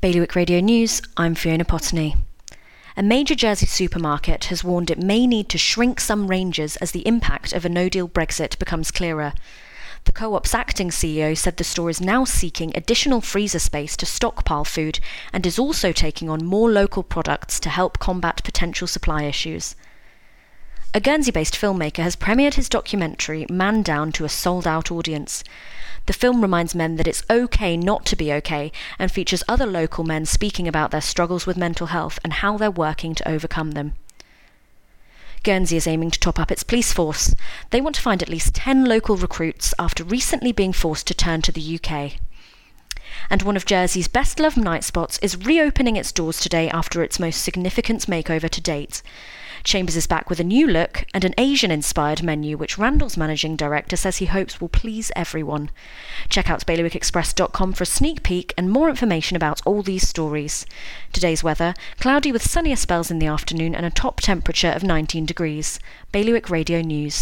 Bailiwick Radio News, I'm Fiona Potney. A major Jersey supermarket has warned it may need to shrink some ranges as the impact of a no deal Brexit becomes clearer. The co op's acting CEO said the store is now seeking additional freezer space to stockpile food and is also taking on more local products to help combat potential supply issues. A Guernsey based filmmaker has premiered his documentary Man Down to a sold out audience. The film reminds men that it's okay not to be okay and features other local men speaking about their struggles with mental health and how they're working to overcome them. Guernsey is aiming to top up its police force. They want to find at least 10 local recruits after recently being forced to turn to the UK. And one of Jersey's best loved night spots is reopening its doors today after its most significant makeover to date. Chambers is back with a new look and an Asian inspired menu, which Randall's managing director says he hopes will please everyone. Check out bailiwickexpress.com for a sneak peek and more information about all these stories. Today's weather cloudy with sunnier spells in the afternoon and a top temperature of 19 degrees. Bailiwick Radio News.